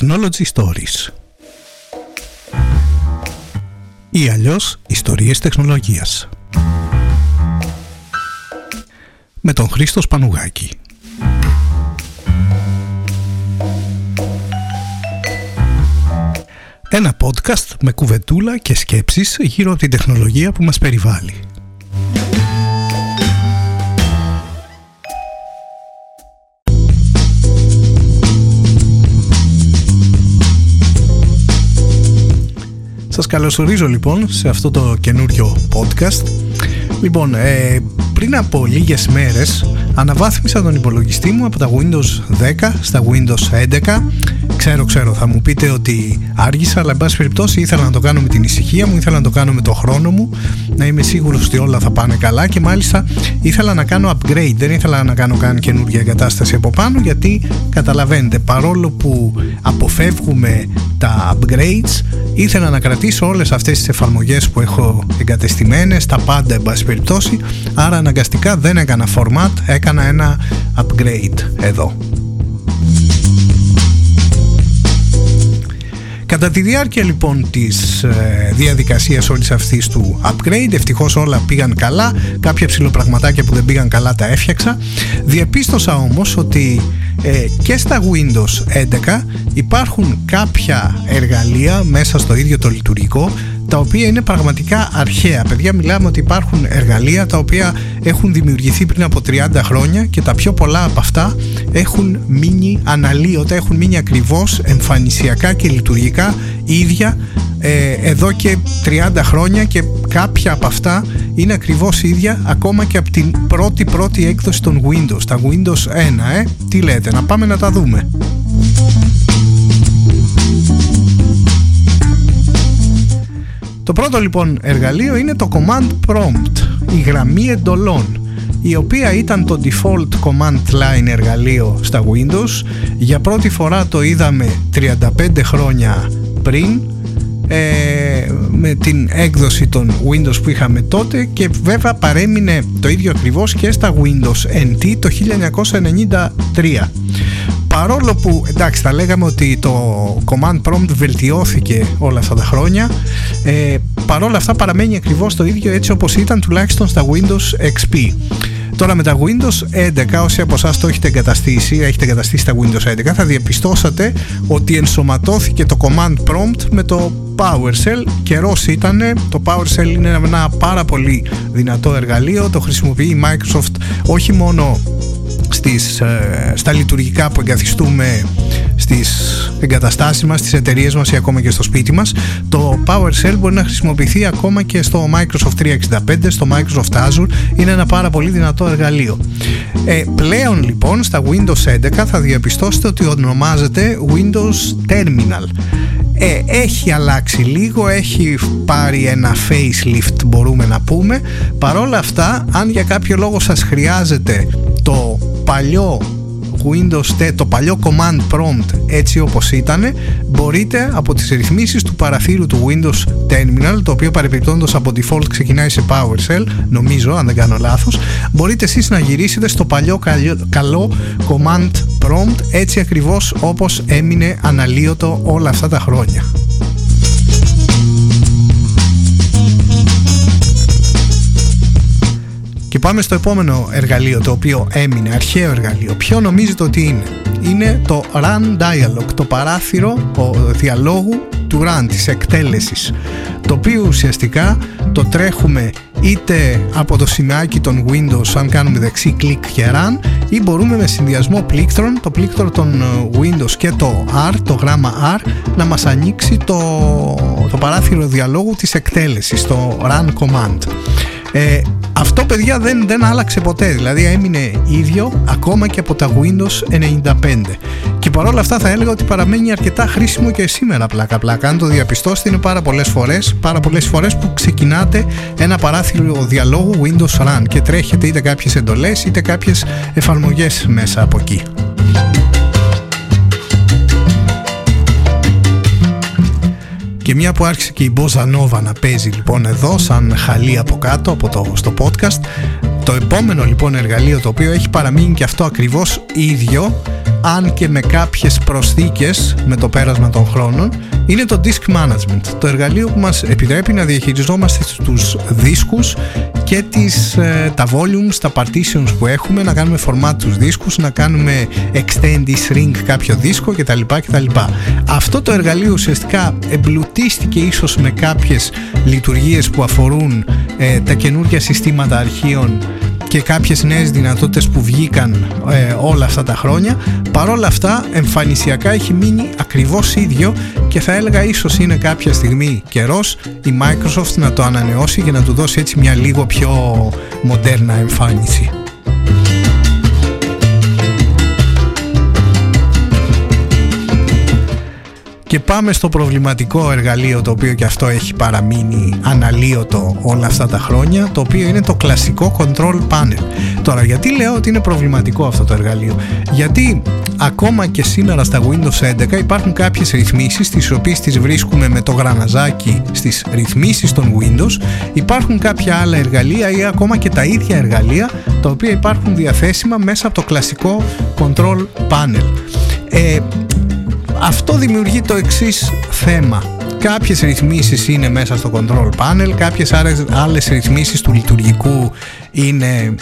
Technology Stories. Ή αλλιώς ιστορίες τεχνολογίας. Με τον Χρήστο Σπανουγάκη. Ένα podcast με κουβεντούλα και σκέψεις γύρω από την τεχνολογία που μας περιβάλλει Σας καλωσορίζω λοιπόν σε αυτό το καινούριο podcast. Λοιπόν, ε, πριν από λίγες μέρες αναβάθμισα τον υπολογιστή μου από τα Windows 10 στα Windows 11 Ξέρω, ξέρω, θα μου πείτε ότι άργησα, αλλά εν πάση περιπτώσει ήθελα να το κάνω με την ησυχία μου, ήθελα να το κάνω με το χρόνο μου, να είμαι σίγουρος ότι όλα θα πάνε καλά και μάλιστα ήθελα να κάνω upgrade, δεν ήθελα να κάνω καν καινούργια εγκατάσταση από πάνω γιατί καταλαβαίνετε, παρόλο που αποφεύγουμε τα upgrades, ήθελα να κρατήσω όλες αυτές τις εφαρμογές που έχω εγκατεστημένες, τα πάντα εν πάση περιπτώσει, άρα αναγκαστικά δεν έκανα format, έκανα ένα upgrade εδώ. Κατά τη διάρκεια λοιπόν της ε, διαδικασίας όλης αυτής του upgrade ευτυχώς όλα πήγαν καλά. Κάποια ψηλοπραγματάκια που δεν πήγαν καλά τα έφτιαξα. Διαπίστωσα όμως ότι ε, και στα Windows 11 υπάρχουν κάποια εργαλεία μέσα στο ίδιο το λειτουργικό τα οποία είναι πραγματικά αρχαία. Παιδιά, μιλάμε ότι υπάρχουν εργαλεία τα οποία έχουν δημιουργηθεί πριν από 30 χρόνια και τα πιο πολλά από αυτά έχουν μείνει αναλύωτα, έχουν μείνει ακριβώς εμφανισιακά και λειτουργικά ίδια ε, εδώ και 30 χρόνια και κάποια από αυτά είναι ακριβώς ίδια ακόμα και από την πρώτη πρώτη έκδοση των Windows, τα Windows 1, ε. Τι λέτε, να πάμε να τα δούμε. Το πρώτο λοιπόν εργαλείο είναι το Command Prompt, η γραμμή εντολών η οποία ήταν το default command line εργαλείο στα Windows. Για πρώτη φορά το είδαμε 35 χρόνια πριν ε, με την έκδοση των Windows που είχαμε τότε και βέβαια παρέμεινε το ίδιο ακριβώς και στα Windows NT το 1993 παρόλο που εντάξει θα λέγαμε ότι το command prompt βελτιώθηκε όλα αυτά τα χρόνια ε, παρόλα αυτά παραμένει ακριβώς το ίδιο έτσι όπως ήταν τουλάχιστον στα Windows XP Τώρα με τα Windows 11, όσοι από εσάς το έχετε εγκαταστήσει, έχετε εγκαταστήσει τα Windows 11, θα διαπιστώσατε ότι ενσωματώθηκε το command prompt με το PowerShell. Καιρός ήταν, το PowerShell είναι ένα πάρα πολύ δυνατό εργαλείο, το χρησιμοποιεί η Microsoft όχι μόνο στις, ε, στα λειτουργικά που εγκαθιστούμε στις εγκαταστάσεις μας, στις εταιρείες μας ή ακόμα και στο σπίτι μας. Το PowerShell μπορεί να χρησιμοποιηθεί ακόμα και στο Microsoft 365 στο Microsoft Azure. Είναι ένα πάρα πολύ δυνατό εργαλείο. Ε, πλέον λοιπόν στα Windows 11 θα διαπιστώσετε ότι ονομάζεται Windows Terminal. Ε, έχει αλλάξει λίγο, έχει πάρει ένα facelift μπορούμε να πούμε. Παρόλα αυτά αν για κάποιο λόγο σας χρειάζεται το παλιό Windows, το παλιό command prompt έτσι όπως ήταν μπορείτε από τις ρυθμίσεις του παραθύρου του Windows Terminal το οποίο παρεπιπτόντως από default ξεκινάει σε PowerShell νομίζω αν δεν κάνω λάθος μπορείτε εσείς να γυρίσετε στο παλιό καλό command prompt έτσι ακριβώς όπως έμεινε αναλύωτο όλα αυτά τα χρόνια Και πάμε στο επόμενο εργαλείο το οποίο έμεινε, αρχαίο εργαλείο. Ποιο νομίζετε ότι είναι; Είναι το Run Dialog, το παράθυρο ο, διαλόγου του Run, της εκτέλεσης. Το οποίο ουσιαστικά το τρέχουμε είτε από το σημαίακι των Windows αν κάνουμε δεξί κλικ και Run ή μπορούμε με συνδυασμό πλήκτρων, το πλήκτρο των ε, Windows και το R, το γράμμα R να μας ανοίξει το, το παράθυρο διαλόγου της εκτέλεσης, το Run Command. Ε, αυτό παιδιά δεν, δεν άλλαξε ποτέ. Δηλαδή έμεινε ίδιο ακόμα και από τα Windows 95 και παρόλα αυτά θα έλεγα ότι παραμένει αρκετά χρήσιμο και σήμερα πλάκα πλάκα. Αν το διαπιστώσετε είναι πάρα πολλές φορές πάρα πολλές φορές που ξεκινάτε ένα παράθυρο διαλόγου Windows Run και τρέχετε είτε κάποιες εντολές είτε κάποιες εφαρμογές μέσα από εκεί Και μια που άρχισε και η Bossa Nova να παίζει λοιπόν εδώ σαν χαλί από κάτω από το, στο podcast Το επόμενο λοιπόν εργαλείο το οποίο έχει παραμείνει και αυτό ακριβώς ίδιο αν και με κάποιες προσθήκες με το πέρασμα των χρόνων είναι το Disk Management το εργαλείο που μας επιτρέπει να διαχειριζόμαστε τους δίσκους και τις, ε, τα volumes, τα partitions που έχουμε να κάνουμε format τους δίσκους να κάνουμε extend ή shrink κάποιο δίσκο κτλ. κτλ. Αυτό το εργαλείο ουσιαστικά εμπλουτίστηκε ίσως με κάποιες λειτουργίες που αφορούν ε, τα καινούργια συστήματα αρχείων και κάποιες νέες δυνατότητες που βγήκαν ε, όλα αυτά τα χρόνια παρόλα αυτά εμφανισιακά έχει μείνει ακριβώς ίδιο και θα έλεγα ίσως είναι κάποια στιγμή καιρός η Microsoft να το ανανεώσει και να του δώσει έτσι μια λίγο πιο μοντέρνα εμφάνιση. Και πάμε στο προβληματικό εργαλείο το οποίο και αυτό έχει παραμείνει αναλύωτο όλα αυτά τα χρόνια το οποίο είναι το κλασικό control panel. Τώρα γιατί λέω ότι είναι προβληματικό αυτό το εργαλείο; Γιατί ακόμα και σήμερα στα Windows 11 υπάρχουν κάποιες ρυθμίσεις τις οποίες τις βρίσκουμε με το γραναζάκι στις ρυθμίσεις των Windows υπάρχουν κάποια άλλα εργαλεία ή ακόμα και τα ίδια εργαλεία τα οποία υπάρχουν διαθέσιμα μέσα από το κλασικό control panel. Ε, αυτό δημιουργεί το εξής θέμα. Κάποιες ρυθμίσεις είναι μέσα στο control panel, κάποιες άλλες, άλλες ρυθμίσεις του λειτουργικού είναι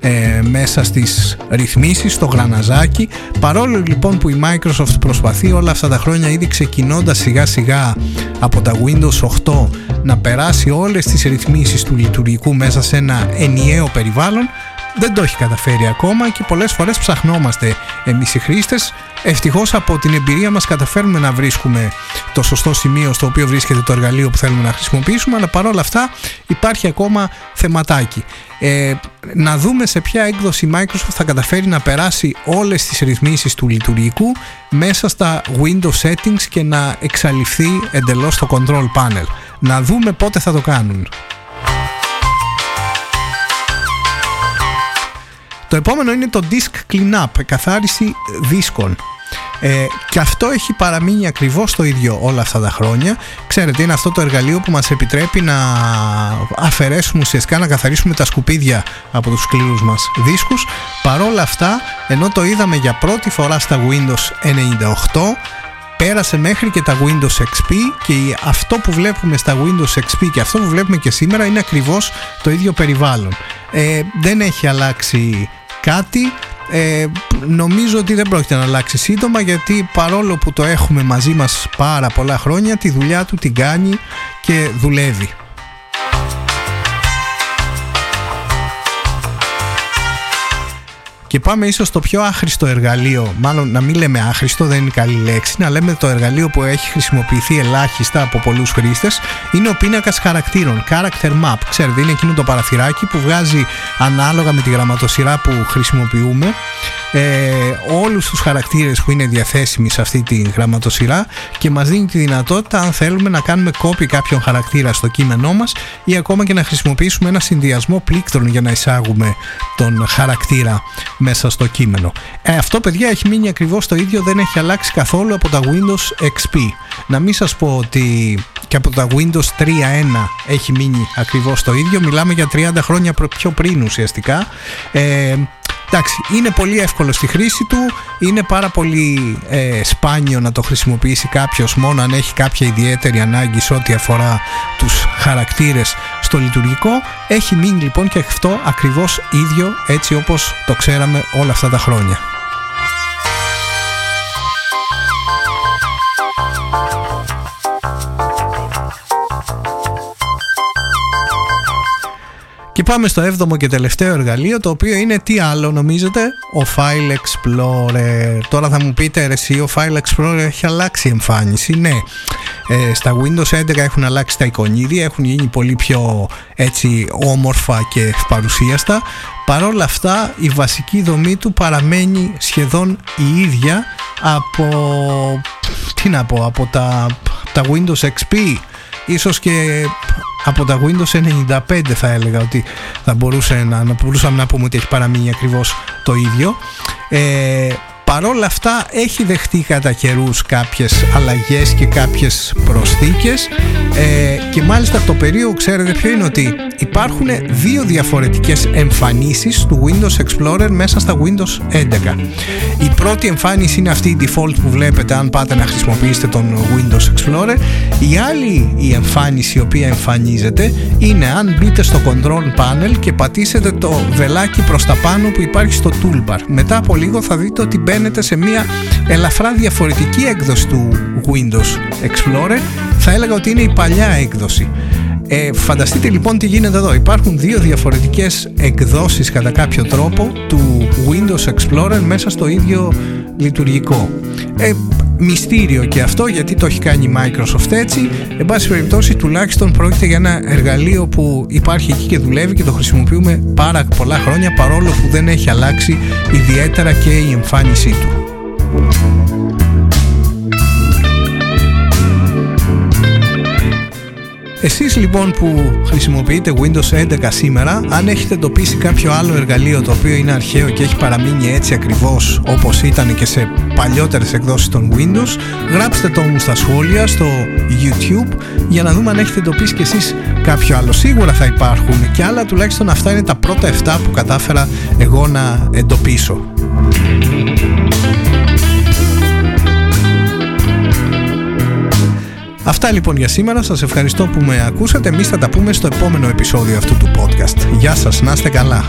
ε, μέσα στις ρυθμίσεις, στο γραναζάκι. Παρόλο λοιπόν που η Microsoft προσπαθεί όλα αυτά τα χρόνια ήδη ξεκινώντας σιγά σιγά από τα Windows 8 να περάσει όλες τις ρυθμίσεις του λειτουργικού μέσα σε ένα ενιαίο περιβάλλον, δεν το έχει καταφέρει ακόμα και πολλές φορές ψαχνόμαστε εμείς οι χρήστες. Ευτυχώς από την εμπειρία μας καταφέρουμε να βρίσκουμε το σωστό σημείο στο οποίο βρίσκεται το εργαλείο που θέλουμε να χρησιμοποιήσουμε αλλά παρόλα αυτά υπάρχει ακόμα θεματάκι. Ε, να δούμε σε ποια έκδοση Microsoft θα καταφέρει να περάσει όλες τις ρυθμίσεις του λειτουργικού μέσα στα Windows Settings και να εξαλειφθεί εντελώς το Control Panel. Να δούμε πότε θα το κάνουν Το επόμενο είναι το Disk Cleanup, καθάριση δίσκων. Ε, και αυτό έχει παραμείνει ακριβώς το ίδιο όλα αυτά τα χρόνια. Ξέρετε, είναι αυτό το εργαλείο που μας επιτρέπει να αφαιρέσουμε ουσιαστικά, να καθαρίσουμε τα σκουπίδια από τους σκληρούς μας δίσκους. Παρόλα αυτά, ενώ το είδαμε για πρώτη φορά στα Windows 98, πέρασε μέχρι και τα Windows XP και αυτό που βλέπουμε στα Windows XP και αυτό που βλέπουμε και σήμερα είναι ακριβώς το ίδιο περιβάλλον. Ε, δεν έχει αλλάξει κάτι ε, νομίζω ότι δεν πρόκειται να αλλάξει σύντομα γιατί παρόλο που το έχουμε μαζί μας πάρα πολλά χρόνια τη δουλειά του την κάνει και δουλεύει. Και πάμε ίσως στο πιο άχρηστο εργαλείο, μάλλον να μην λέμε άχρηστο, δεν είναι καλή λέξη, να λέμε το εργαλείο που έχει χρησιμοποιηθεί ελάχιστα από πολλούς χρήστες, είναι ο πίνακας χαρακτήρων, Character Map. Ξέρετε, είναι εκείνο το παραθυράκι που βγάζει ανάλογα με τη γραμματοσυρά που χρησιμοποιούμε ε, όλους τους χαρακτήρες που είναι διαθέσιμοι σε αυτή τη γραμματοσυρά και μας δίνει τη δυνατότητα αν θέλουμε να κάνουμε copy κάποιον χαρακτήρα στο κείμενό μας ή ακόμα και να χρησιμοποιήσουμε ένα συνδυασμό πλήκτρων για να εισάγουμε τον χαρακτήρα μέσα στο κείμενο. Ε, αυτό παιδιά έχει μείνει ακριβώς το ίδιο, δεν έχει αλλάξει καθόλου από τα Windows XP. Να μην σας πω ότι και από τα Windows 3.1 έχει μείνει ακριβώς το ίδιο, μιλάμε για 30 χρόνια πιο πριν ουσιαστικά. Ε, εντάξει, είναι πολύ εύκολο στη χρήση του, είναι πάρα πολύ ε, σπάνιο να το χρησιμοποιήσει κάποιος μόνο αν έχει κάποια ιδιαίτερη ανάγκη σε ό,τι αφορά τους χαρακτήρες στο λειτουργικό. Έχει μείνει λοιπόν και αυτό ακριβώς ίδιο έτσι όπως το ξέραμε όλα αυτά τα χρόνια. Και πάμε στο 7ο και τελευταίο εργαλείο το οποίο είναι τι άλλο νομίζετε; Ο File Explorer. Τώρα θα μου πείτε ρε εσύ ο File Explorer έχει αλλάξει εμφάνιση Ναι. Ε, στα Windows 11 έχουν αλλάξει τα εικονίδια έχουν γίνει πολύ πιο έτσι όμορφα και παρουσίαστα παρόλα αυτά η βασική δομή του παραμένει σχεδόν η ίδια από τι να πω από τα, τα Windows XP ίσως και από τα Windows 95 θα έλεγα ότι θα μπορούσε να, να μπορούσαμε να πούμε ότι έχει παραμείνει ακριβώς το ίδιο. Ε, παρόλα αυτά έχει δεχτεί κατά καιρούς κάποιες αλλαγές και κάποιες προσθήκες ε, και μάλιστα το περίεργο ξέρετε ποιο είναι ότι υπάρχουν δύο διαφορετικές εμφανίσεις του Windows Explorer μέσα στα Windows 11 η πρώτη εμφάνιση είναι αυτή η default που βλέπετε αν πάτε να χρησιμοποιήσετε τον Windows Explorer. Η άλλη η εμφάνιση η οποία εμφανίζεται είναι αν μπείτε στο control panel και πατήσετε το βελάκι προς τα πάνω που υπάρχει στο toolbar. Μετά από λίγο θα δείτε ότι μπαίνετε σε μια ελαφρά διαφορετική έκδοση του Windows Explorer θα έλεγα ότι είναι η παλιά έκδοση ε, φανταστείτε λοιπόν τι γίνεται εδώ. Υπάρχουν δύο διαφορετικές εκδόσεις κατά κάποιο τρόπο του Windows Explorer μέσα στο ίδιο λειτουργικό. Ε, μυστήριο και αυτό γιατί το έχει κάνει η Microsoft έτσι. Εν πάση περιπτώσει τουλάχιστον πρόκειται για ένα εργαλείο που υπάρχει εκεί και δουλεύει και το χρησιμοποιούμε πάρα πολλά χρόνια παρόλο που δεν έχει αλλάξει ιδιαίτερα και η εμφάνισή του. Εσείς λοιπόν που χρησιμοποιείτε Windows 11 σήμερα, αν έχετε εντοπίσει κάποιο άλλο εργαλείο το οποίο είναι αρχαίο και έχει παραμείνει έτσι ακριβώς όπως ήταν και σε παλιότερες εκδόσεις των Windows, γράψτε το μου στα σχόλια στο YouTube για να δούμε αν έχετε εντοπίσει και εσείς κάποιο άλλο. Σίγουρα θα υπάρχουν και άλλα, τουλάχιστον αυτά είναι τα πρώτα 7 που κατάφερα εγώ να εντοπίσω. Αυτά λοιπόν για σήμερα. Σας ευχαριστώ που με ακούσατε. Εμείς θα τα πούμε στο επόμενο επεισόδιο αυτού του podcast. Γεια σας, να είστε καλά.